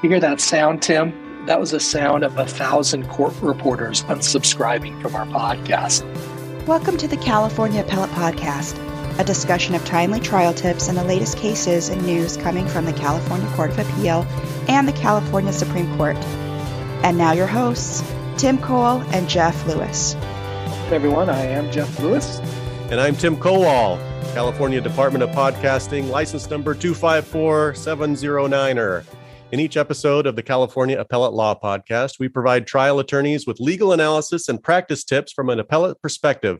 You hear that sound, Tim? That was a sound of a thousand court reporters unsubscribing from our podcast. Welcome to the California Appellate Podcast, a discussion of timely trial tips and the latest cases and news coming from the California Court of Appeal and the California Supreme Court. And now your hosts, Tim Kowal and Jeff Lewis. Hey everyone, I am Jeff Lewis. And I'm Tim Kowal, California Department of Podcasting, license number 254709er. In each episode of the California Appellate Law Podcast, we provide trial attorneys with legal analysis and practice tips from an appellate perspective.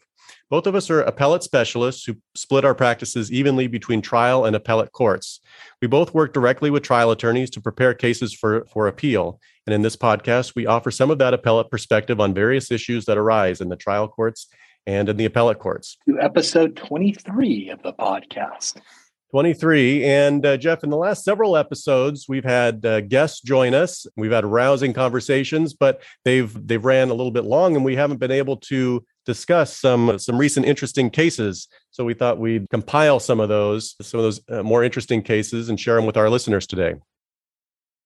Both of us are appellate specialists who split our practices evenly between trial and appellate courts. We both work directly with trial attorneys to prepare cases for, for appeal. And in this podcast, we offer some of that appellate perspective on various issues that arise in the trial courts and in the appellate courts. To episode 23 of the podcast. 23 and uh, jeff in the last several episodes we've had uh, guests join us. We've had rousing conversations but they've they've ran a little bit long and we haven't been able to discuss some some recent interesting cases. So we thought we'd compile some of those some of those uh, more interesting cases and share them with our listeners today.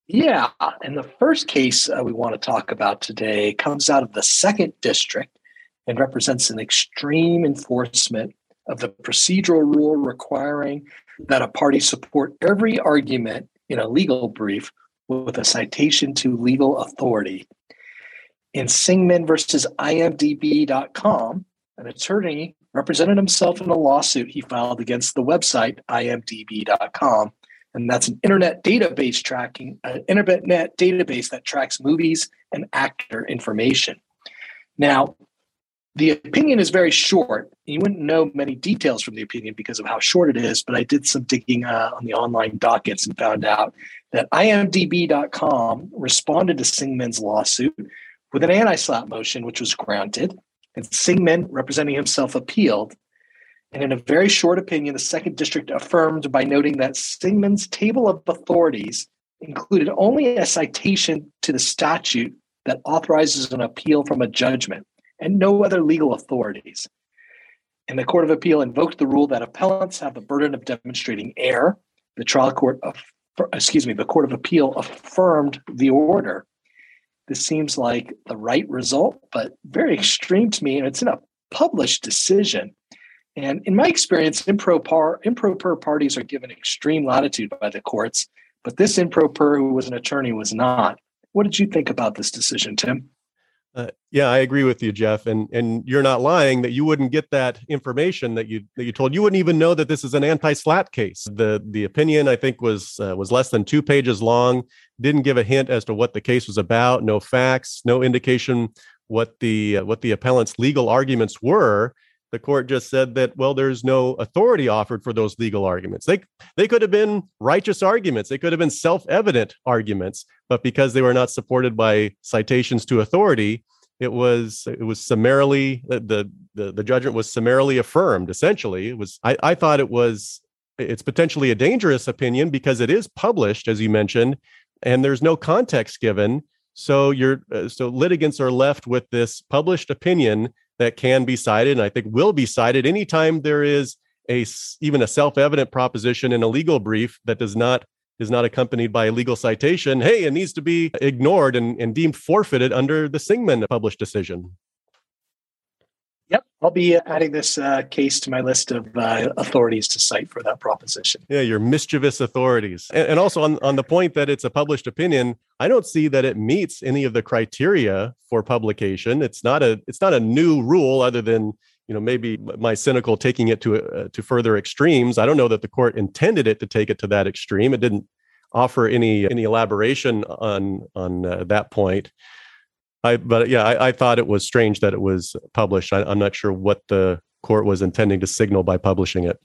Yeah and the first case uh, we want to talk about today comes out of the second district and represents an extreme enforcement of the procedural rule requiring that a party support every argument in a legal brief with a citation to legal authority. In Singman versus IMDb.com, an attorney represented himself in a lawsuit he filed against the website imdb.com. And that's an internet database tracking, an internet database that tracks movies and actor information. Now, the opinion is very short. You wouldn't know many details from the opinion because of how short it is, but I did some digging uh, on the online dockets and found out that imdb.com responded to Singman's lawsuit with an anti SLAPP motion, which was granted. And Singman, representing himself, appealed. And in a very short opinion, the second district affirmed by noting that Singman's table of authorities included only a citation to the statute that authorizes an appeal from a judgment and no other legal authorities. And the Court of Appeal invoked the rule that appellants have the burden of demonstrating error. The trial court, of, excuse me, the Court of Appeal affirmed the order. This seems like the right result, but very extreme to me. And it's in a published decision. And in my experience, in pro per, improper parties are given extreme latitude by the courts, but this in pro per, who was an attorney, was not. What did you think about this decision, Tim? Uh, yeah, I agree with you, Jeff, and and you're not lying that you wouldn't get that information that you that you told. You wouldn't even know that this is an anti-SLAPP case. The the opinion I think was uh, was less than two pages long. Didn't give a hint as to what the case was about. No facts, no indication what the uh, what the appellant's legal arguments were. The court just said that well, there's no authority offered for those legal arguments. They they could have been righteous arguments. They could have been self-evident arguments, but because they were not supported by citations to authority, it was it was summarily the the, the judgment was summarily affirmed. Essentially, it was I, I thought it was it's potentially a dangerous opinion because it is published, as you mentioned, and there's no context given. So you're uh, so litigants are left with this published opinion that can be cited, and I think will be cited anytime there is a even a self-evident proposition in a legal brief that does not is not accompanied by a legal citation, hey, it needs to be ignored and, and deemed forfeited under the Singman published decision. Yep, I'll be adding this uh, case to my list of uh, authorities to cite for that proposition. Yeah, your mischievous authorities. And, and, also on, on the point that it's a published opinion, I don't see that it meets any of the criteria for publication. It's not a it's not a new rule other than you know maybe my cynical taking it to uh, to further extremes i don't know that the court intended it to take it to that extreme it didn't offer any any elaboration on on uh, that point i but yeah I, I, thought it was strange that it was published. I, i'm not sure what the court was intending to signal by publishing it.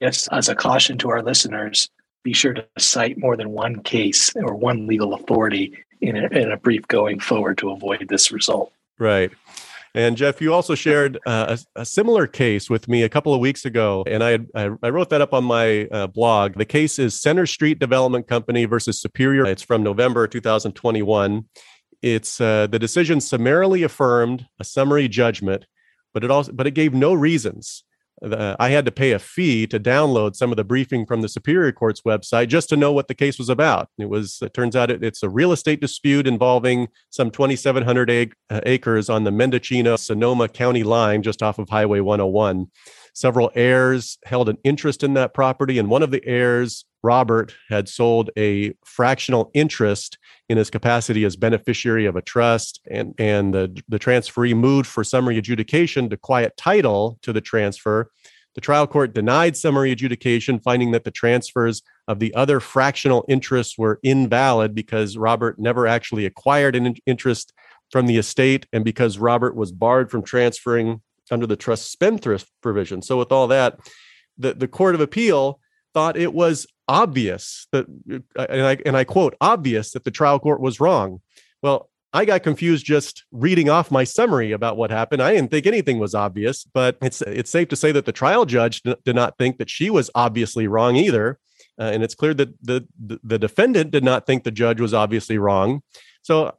Yes as a caution to our listeners be sure to cite more than one case or one legal authority in a, in a brief going forward to avoid this result. Right and Jeff, you also shared uh, a, a, similar case with me a couple of weeks ago, and I I, I wrote that up on my uh, blog. The case is Center Street Development Company versus Superior. It's from November 2021. It's uh, the decision summarily affirmed a summary judgment, but it also but it gave no reasons I had to pay a fee to download some of the briefing from the Superior Court's website just to know what the case was about. It was, it turns out, it, it's a real estate dispute involving some 2,700 ac- uh, acres on the Mendocino Sonoma County line just off of Highway 101. Several heirs held an interest in that property, and one of the heirs, Robert, had sold a fractional interest in his capacity as beneficiary of a trust, and, and the, the transferee moved for summary adjudication to quiet title to the transfer. The trial court denied summary adjudication, finding that the transfers of the other fractional interests were invalid because Robert never actually acquired an interest from the estate and because Robert was barred from transferring under the trust spendthrift provision. So, with all that, the, the Court of Appeal thought it was obvious that, uh, and I, and I quote, obvious that the trial court was wrong. Well, I got confused just reading off my summary about what happened. I didn't think anything was obvious, but it's it's safe to say that the trial judge did not think that she was obviously wrong either, uh, and it's clear that the, the the defendant did not think the judge was obviously wrong. So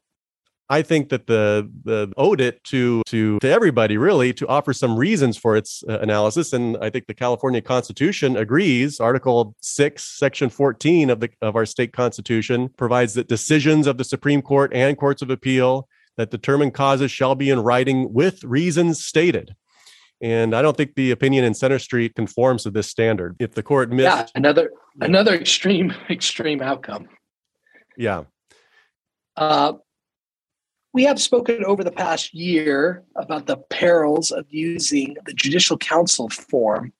I think that the the owed it to to to everybody really to offer some reasons for its uh, analysis, and I think the California Constitution agrees. Article six, Section fourteen of the of our state constitution provides that decisions of the Supreme Court and courts of appeal that determine causes shall be in writing with reasons stated. And I don't think the opinion in Center Street conforms to this standard. If the court missed, yeah, another another extreme extreme outcome. Yeah. Uh, we have spoken over the past year about the perils of using the judicial council form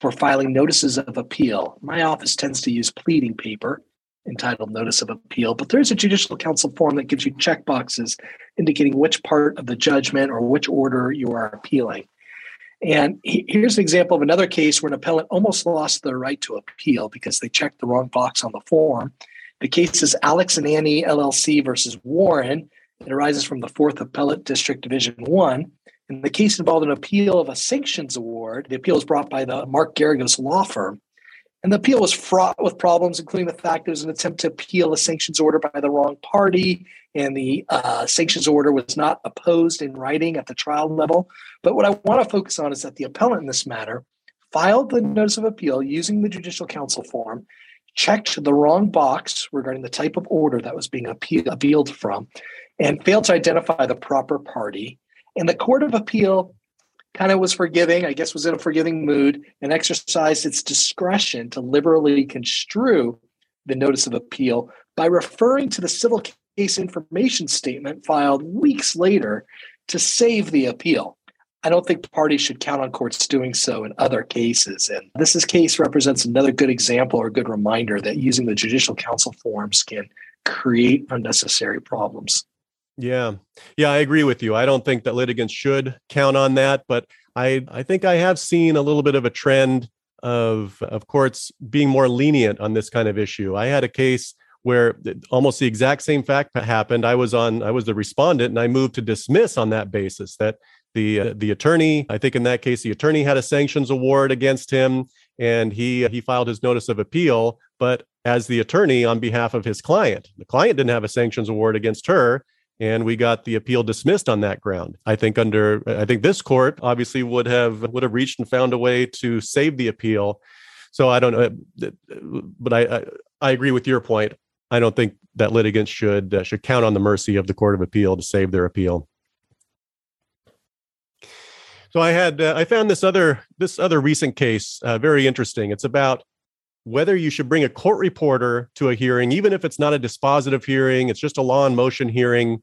for filing notices of appeal. My office tends to use pleading paper entitled Notice of Appeal, but there's a judicial council form that gives you check boxes indicating which part of the judgment or which order you are appealing. And here's an example of another case where an appellant almost lost their right to appeal because they checked the wrong box on the form. The case is Alex and Ani LLC versus Warren, it arises from the Fourth Appellate District Division One. And the case involved an appeal of a sanctions award. The appeal was brought by the Mark Geragos law firm. And the appeal was fraught with problems, including the fact it was an attempt to appeal a sanctions order by the wrong party, and the uh, sanctions order was not opposed in writing at the trial level. But what I want to focus on is that the appellant in this matter filed the notice of appeal using the judicial council form, checked the wrong box regarding the type of order that was being appeal- appealed from, and failed to identify the proper party. And the Court of Appeal kind of was forgiving, I guess was in a forgiving mood, and exercised its discretion to liberally construe the notice of appeal by referring to the civil case information statement filed weeks later to save the appeal. I don't think parties should count on courts doing so in other cases. And this case represents another good example or good reminder that using the judicial council forms can create unnecessary problems. Yeah. Yeah, I agree with you. I don't think that litigants should count on that, but I I think I have seen a little bit of a trend of of courts being more lenient on this kind of issue. I had a case where almost the exact same fact happened. I was on I was the respondent and I moved to dismiss on that basis that the uh, the attorney, I think in that case the attorney had a sanctions award against him and he he filed his notice of appeal, but as the attorney on behalf of his client. The client didn't have a sanctions award against her and we got the appeal dismissed on that ground. I think under I think this court obviously would have would have reached and found a way to save the appeal. So I don't know, but I I, I agree with your point. I don't think that litigants should uh, should count on the mercy of the court of appeal to save their appeal. So I had uh, I found this other this other recent case uh, very interesting. It's about whether you should bring a court reporter to a hearing, even if it's not a dispositive hearing, it's just a law in motion hearing,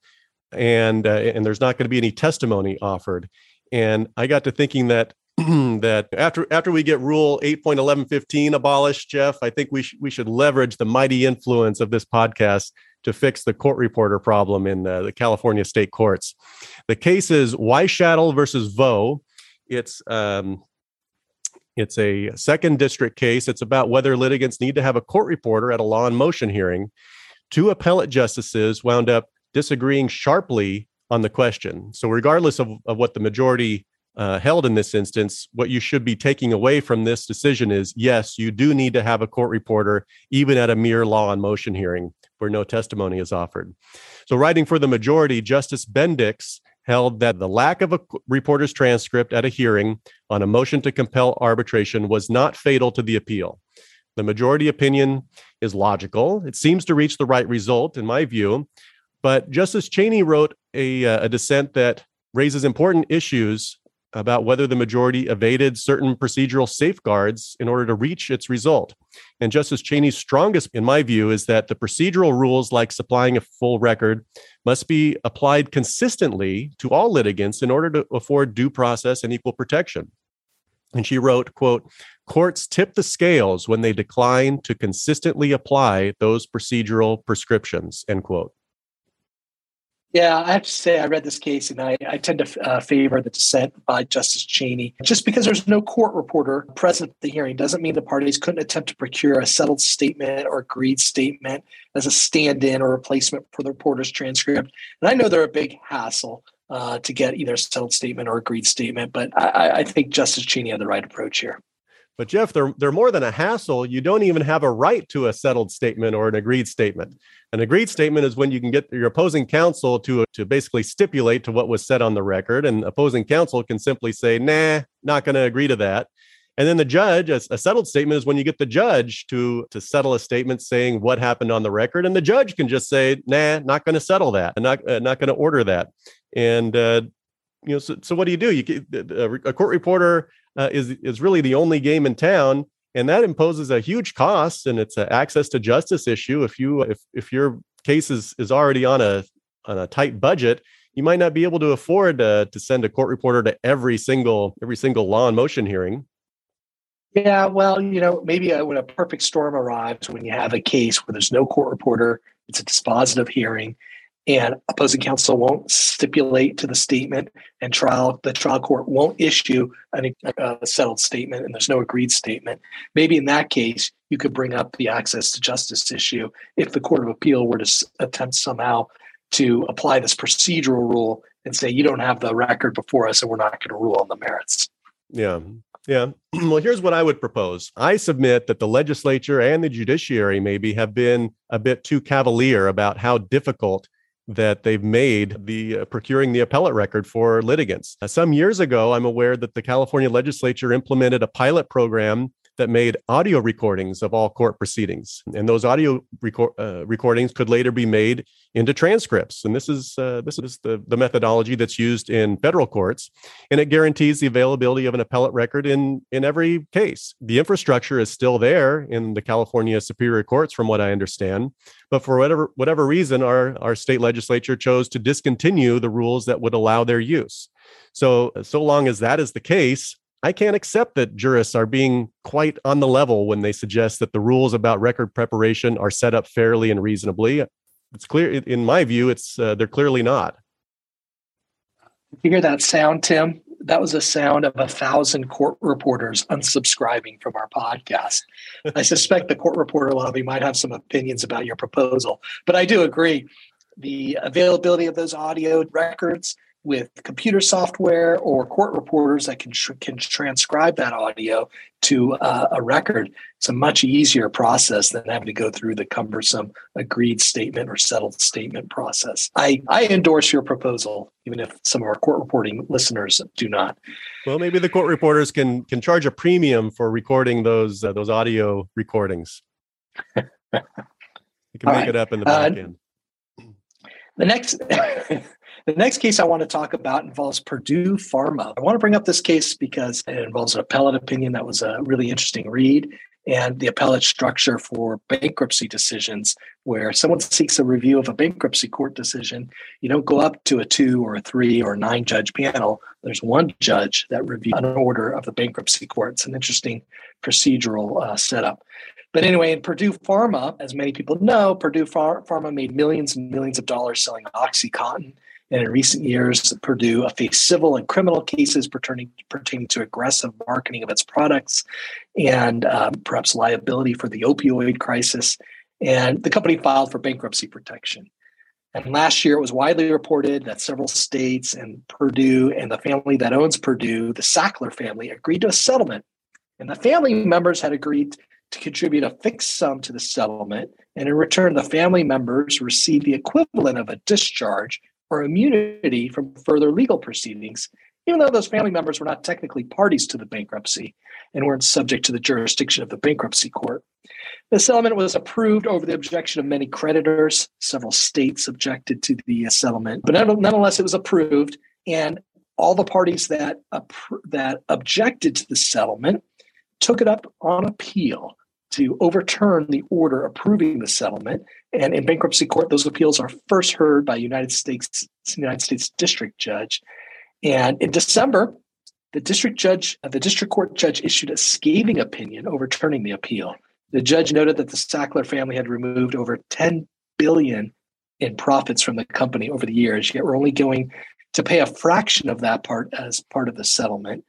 and uh, and there's not going to be any testimony offered. And I got to thinking that that after after we get Rule 8.1115 abolished, Jeff, I think we sh- we should leverage the mighty influence of this podcast to fix the court reporter problem in uh, the California state courts. The case is Weischadle versus Vo. It's um, it's a second district case. It's about whether litigants need to have a court reporter at a law and motion hearing. Two appellate justices wound up disagreeing sharply on the question. So, regardless of, of what the majority uh, held in this instance, what you should be taking away from this decision is yes, you do need to have a court reporter, even at a mere law and motion hearing where no testimony is offered. So, writing for the majority, Justice Bendix held that the lack of a reporter's transcript at a hearing on a motion to compel arbitration was not fatal to the appeal. The majority opinion is logical. It seems to reach the right result, in my view. But Justice Chaney wrote a, uh, a dissent that raises important issues about whether the majority evaded certain procedural safeguards in order to reach its result. And Justice Chaney's strongest, in my view, is that the procedural rules, like supplying a full record, must be applied consistently to all litigants in order to afford due process and equal protection. And she wrote, quote, courts tip the scales when they decline to consistently apply those procedural prescriptions, end quote. Yeah, I have to say, I read this case and I, I tend to uh, favor the dissent by Justice Chaney. Just because there's no court reporter present at the hearing doesn't mean the parties couldn't attempt to procure a settled statement or agreed statement as a stand in or replacement for the reporter's transcript. And I know they're a big hassle uh, to get either a settled statement or agreed statement, but I, I think Justice Chaney had the right approach here. But Jeff, they're they're more than a hassle. You don't even have a right to a settled statement or an agreed statement. An agreed statement is when you can get your opposing counsel to to basically stipulate to what was said on the record, and opposing counsel can simply say, "Nah, not going to agree to that." And then the judge, a, a, settled statement is when you get the judge to to settle a statement saying what happened on the record, and the judge can just say, "Nah, not going to settle that, and not uh, not going to order that." And uh, you know, so, so what do you do? You a court reporter uh, is is really the only game in town, and that imposes a huge cost, and it's an access to justice issue. If you if if your case is is already on a on a tight budget, you might not be able to afford uh, to send a court reporter to every single every single law and motion hearing. Yeah, well, you know, maybe a, when a perfect storm arrives, when you have a case where there's no court reporter, it's a dispositive hearing, and opposing counsel won't stipulate to the statement and trial the trial court won't issue a uh, settled statement and there's no agreed statement maybe in that case you could bring up the access to justice issue if the court of appeal were to attempt somehow to apply this procedural rule and say you don't have the record before us and we're not going to rule on the merits yeah yeah. Well, here's what I would propose. I submit that the legislature and the judiciary maybe have been a bit too cavalier about how difficult that they've made the uh, procuring the appellate record for litigants. Uh, some years ago, I'm aware that the California legislature implemented a pilot program that made audio recordings of all court proceedings. And those audio record, uh, recordings could later be made into transcripts. And this is uh, this is the, the methodology that's used in federal courts, and it guarantees the availability of an appellate record in in every case. The infrastructure is still there in the California Superior Courts, from what I understand. But for whatever whatever reason, our our state legislature chose to discontinue the rules that would allow their use. So so long as that is the case, I can't accept that jurists are being quite on the level when they suggest that the rules about record preparation are set up fairly and reasonably. It's clear, in my view, it's uh, they're clearly not. You hear that sound, Tim? That was a sound of a thousand court reporters unsubscribing from our podcast. I suspect the court reporter lobby might have some opinions about your proposal, but I do agree. The availability of those audio records with computer software or court reporters that can tr- can transcribe that audio to uh, a record. It's a much easier process than having to go through the cumbersome agreed statement or settled statement process. I, I endorse your proposal, even if some of our court reporting listeners do not. Well, maybe the court reporters can can charge a premium for recording those uh, those audio recordings. you can All make right. it up in the back uh, end. The next The next case I want to talk about involves Purdue Pharma. I want to bring up this case because it involves an appellate opinion that was a really interesting read and the appellate structure for bankruptcy decisions, where someone seeks a review of a bankruptcy court decision. You don't go up to a two or a three or a nine judge panel. There's one judge that reviews an order of the bankruptcy court. It's an interesting procedural uh, setup. But anyway, in Purdue Pharma, as many people know, Purdue Pharma made millions and millions of dollars selling OxyContin and in recent years, Purdue faced civil and criminal cases pertaining, pertaining to aggressive marketing of its products and um, perhaps liability for the opioid crisis. And the company filed for bankruptcy protection. And last year, it was widely reported that several states and Purdue and the family that owns Purdue, the Sackler family, agreed to a settlement. And the family members had agreed to contribute a fixed sum to the settlement. And in return, the family members received the equivalent of a discharge or immunity from further legal proceedings, even though those family members were not technically parties to the bankruptcy and weren't subject to the jurisdiction of the bankruptcy court. The settlement was approved over the objection of many creditors. Several states objected to the uh, settlement, but nonetheless, it was approved. And all the parties that that objected to the settlement took it up on appeal to overturn the order approving the settlement. And in bankruptcy court, those appeals are first heard by United States United States District Judge. And in December, the district judge, the district court judge issued a scathing opinion overturning the appeal. The judge noted that the Sackler family had removed over 10 billion in profits from the company over the years, yet we're only going to pay a fraction of that part as part of the settlement.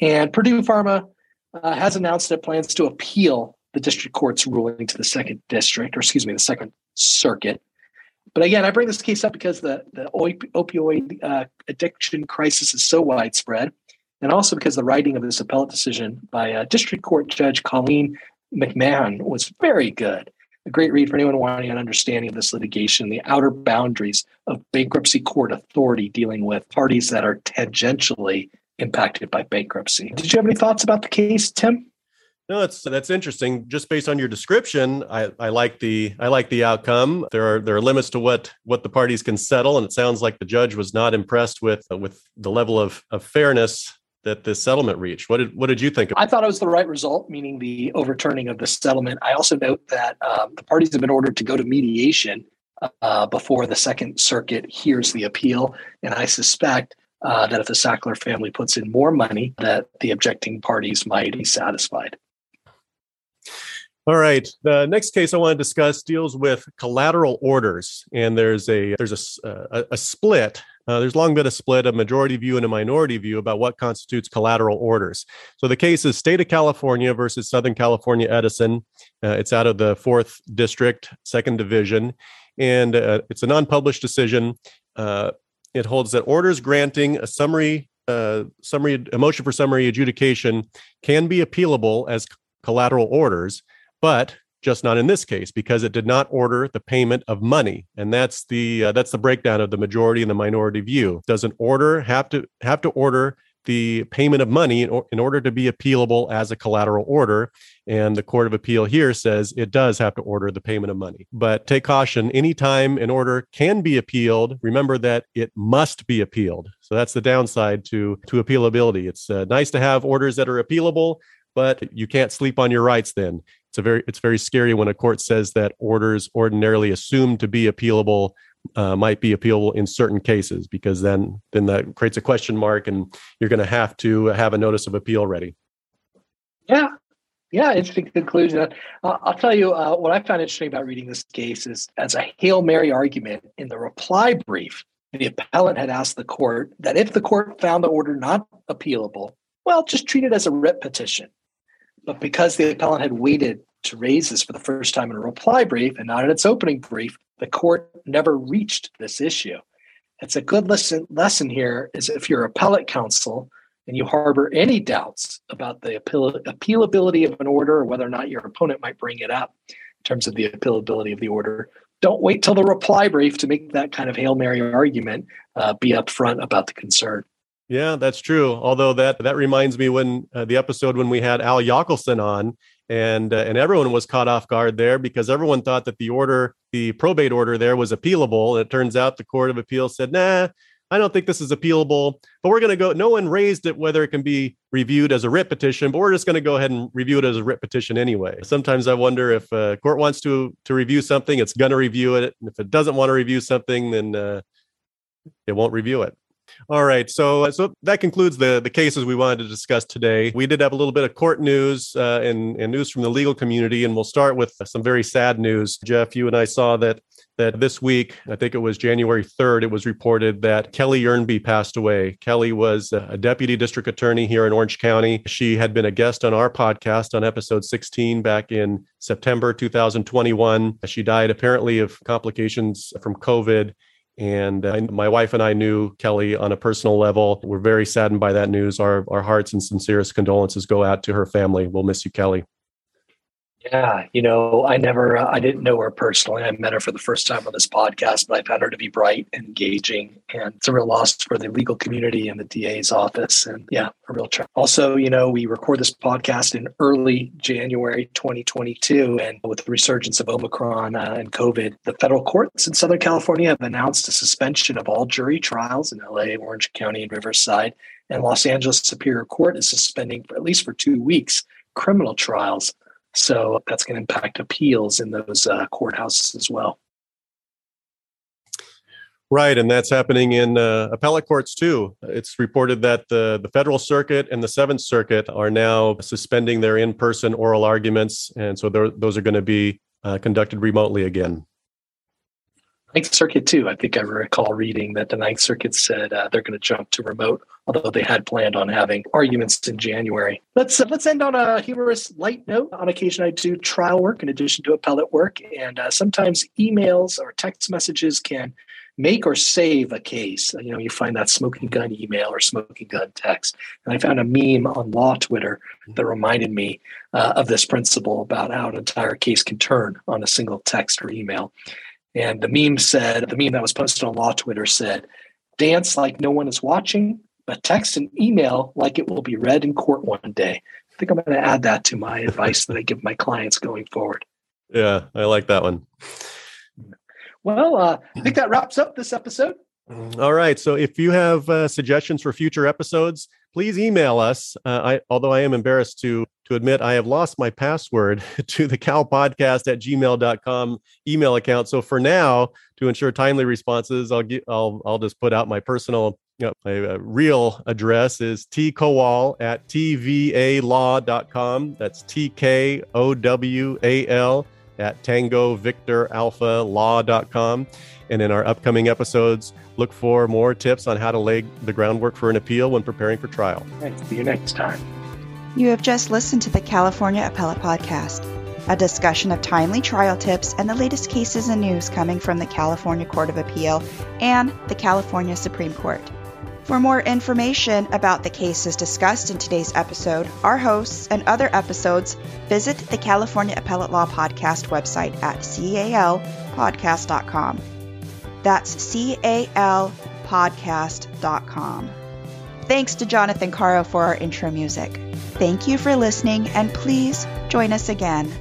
And Purdue Pharma uh, has announced it plans to appeal the district court's ruling to the second district, or excuse me, the second circuit. But again, I bring this case up because the, the opioid uh, addiction crisis is so widespread, and also because the writing of this appellate decision by uh, District Court Judge Colleen McMahon was very good. A great read for anyone wanting an understanding of this litigation, the outer boundaries of bankruptcy court authority dealing with parties that are tangentially impacted by bankruptcy. Did you have any thoughts about the case, Tim? No, that's that's interesting. Just based on your description, I, I like the I like the outcome. There are there are limits to what what the parties can settle, and it sounds like the judge was not impressed with with the level of, of fairness that this settlement reached. What did what did you think? I thought it was the right result, meaning the overturning of the settlement. I also note that um, the parties have been ordered to go to mediation uh, before the Second Circuit hears the appeal, and I suspect uh, that if the Sackler family puts in more money, that the objecting parties might be satisfied. All right. The next case I want to discuss deals with collateral orders, and there's a there's a a, a split. Uh, there's long been a split, a majority view and a minority view about what constitutes collateral orders. So the case is State of California versus Southern California Edison. Uh, it's out of the fourth district, second division, and uh, it's a non-published decision. Uh, it holds that orders granting a summary uh, summary a motion for summary adjudication can be appealable as collateral orders but just not in this case because it did not order the payment of money. And that's the uh, that's the breakdown of the majority and the minority view. Does an order have to have to order the payment of money in, or, in order to be appealable as a collateral order. And the court of appeal here says it does have to order the payment of money. But take caution anytime an order can be appealed remember that it must be appealed. So that's the downside to to appealability. It's uh, nice to have orders that are appealable but you can't sleep on your rights then it's a very it's very scary when a court says that orders ordinarily assumed to be appealable uh, might be appealable in certain cases because then then that creates a question mark and you're going to have to have a notice of appeal ready. Yeah. Yeah interesting conclusion uh, i'll tell you uh, what i found interesting about reading this case is as a hail mary argument in the reply brief the appellant had asked the court that if the court found the order not appealable well just treat it as a writ petition but because the appellant had waited to raise this for the first time in a reply brief and not in its opening brief, the court never reached this issue. It's a good lesson, lesson here is if you're appellate counsel and you harbor any doubts about the appeal, appealability of an order or whether or not your opponent might bring it up in terms of the appealability of the order, don't wait till the reply brief to make that kind of Hail Mary argument. Uh, be upfront about the concern. Yeah, that's true. Although that that reminds me when uh, the episode when we had Al Yockelson on, and uh, and everyone was caught off guard there because everyone thought that the order, the probate order there, was appealable. And it turns out the Court of Appeal said, "Nah, I don't think this is appealable." But we're going to go. No one raised it whether it can be reviewed as a writ petition, but we're just going to go ahead and review it as a writ petition anyway. Sometimes I wonder if a court wants to to review something, it's going to review it. And if it doesn't want to review something, then uh, it won't review it. All right, so so that concludes the the cases we wanted to discuss today. We did have a little bit of court news uh, and, and news from the legal community, and we'll start with some very sad news. Jeff, you and I saw that that this week, I think it was January 3rd, it was reported that Kelly Ernby passed away. Kelly was a deputy district attorney here in Orange County. She had been a guest on our podcast on episode 16 back in September 2021. She died apparently of complications from COVID and uh, my wife and I knew Kelly on a personal level. We're very saddened by that news. Our, our hearts and sincerest condolences go out to her family. We'll miss you, Kelly. Yeah, you know, I never, uh, I didn't know her personally. I met her for the first time on this podcast, but I found her to be bright and engaging. And it's a real loss for the legal community and the DA's office. And yeah, a real treasure. Also, you know, we record this podcast in early January 2022. And with the resurgence of Omicron uh, and COVID, the federal courts in Southern California have announced a suspension of all jury trials in LA, Orange County, and Riverside. And Los Angeles Superior Court is suspending for at least for two weeks criminal trials so that's going to impact appeals in those uh, courthouses as well. Right, and that's happening in uh, appellate courts too. It's reported that the, the federal circuit and the Seventh Circuit are now suspending their in person oral arguments, and so those are going to be uh, conducted remotely again. Ninth Circuit too. I think I recall reading that the Ninth Circuit said uh, they're going to jump to remote, although they had planned on having arguments in January. Let's uh, let's end on a humorous light note. On occasion, I do trial work in addition to appellate work, and uh, sometimes emails or text messages can make or save a case. You know, you find that smoking gun email or smoking gun text. And I found a meme on law Twitter that reminded me uh, of this principle about how an entire case can turn on a single text or email. And the meme said, the meme that was posted on Law Twitter said, dance like no one is watching, but text and email like it will be read in court one day. I think I'm going to add that to my advice that I give my clients going forward. Yeah, I like that one. Well, uh, I think that wraps up this episode. All right. So if you have uh, suggestions for future episodes, please email us. Uh, I, although I am embarrassed to to admit I have lost my password to the Cal podcast at gmail.com email account. So for now, to ensure timely responses, I'll get, I'll, I'll just put out my personal, you know, my uh, real address is tkowal at tvalaw.com. That's T K O W A L at tango victor alpha law.com. And in our upcoming episodes, look for more tips on how to lay the groundwork for an appeal when preparing for trial. Thanks. See you next time. You have just listened to the California Appellate Podcast, a discussion of timely trial tips and the latest cases and news coming from the California Court of Appeal and the California Supreme Court. For more information about the cases discussed in today's episode, our hosts, and other episodes, visit the California Appellate Law Podcast website at calpodcast.com. That's calpodcast.com. Thanks to Jonathan Caro for our intro music. Thank you for listening, and please join us again.